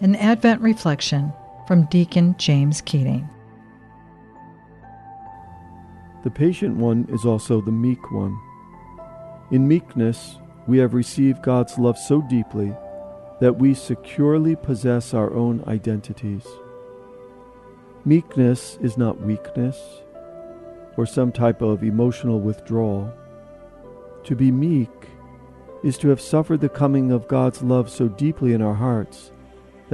an Advent reflection from Deacon James Keating. The patient one is also the meek one. In meekness, we have received God's love so deeply that we securely possess our own identities. Meekness is not weakness or some type of emotional withdrawal. To be meek is to have suffered the coming of God's love so deeply in our hearts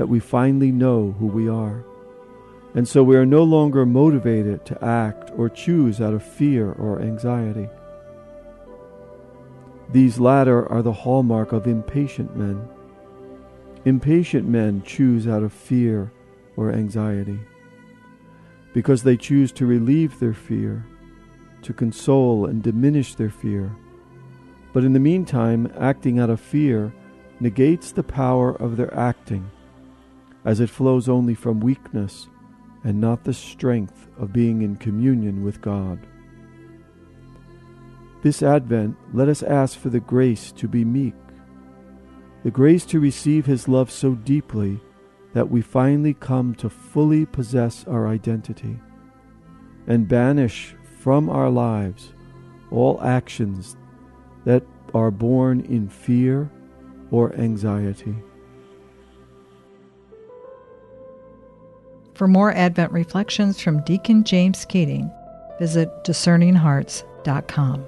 that we finally know who we are. And so we are no longer motivated to act or choose out of fear or anxiety. These latter are the hallmark of impatient men. Impatient men choose out of fear or anxiety because they choose to relieve their fear, to console and diminish their fear. But in the meantime, acting out of fear negates the power of their acting, as it flows only from weakness and not the strength of being in communion with God. This Advent, let us ask for the grace to be meek, the grace to receive His love so deeply that we finally come to fully possess our identity and banish from our lives all actions that are born in fear or anxiety. For more Advent reflections from Deacon James Keating, visit discerninghearts.com.